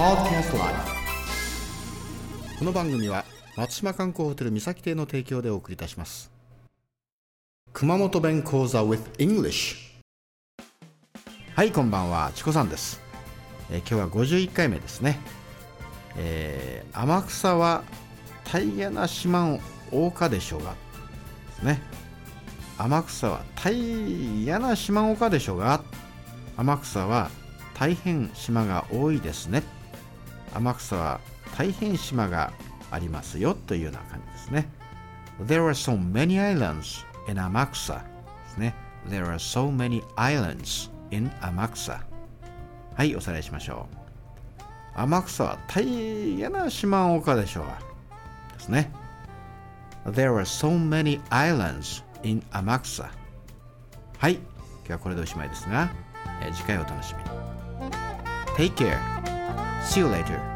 Podcast Live この番組は松島観光ホテル三崎邸の提供でお送りいたします。熊本弁講座 with English はいこんばんは。チコさんです、えー今日は51回目ですね、えー天草は大げな島を丘でしょうが。ね。天草は大げな島丘でしょうが。天草は大変島が多いですね。天草は大変島がありますよというような感じですね。There are so many islands in 天草ですね。There are so many islands in 天草はいおさらいしましょう。天草は大変な島丘でしょうですね。There are so many islands in 天草はい今日はこれでおしまいですが、次回お楽しみに。Take care. See you later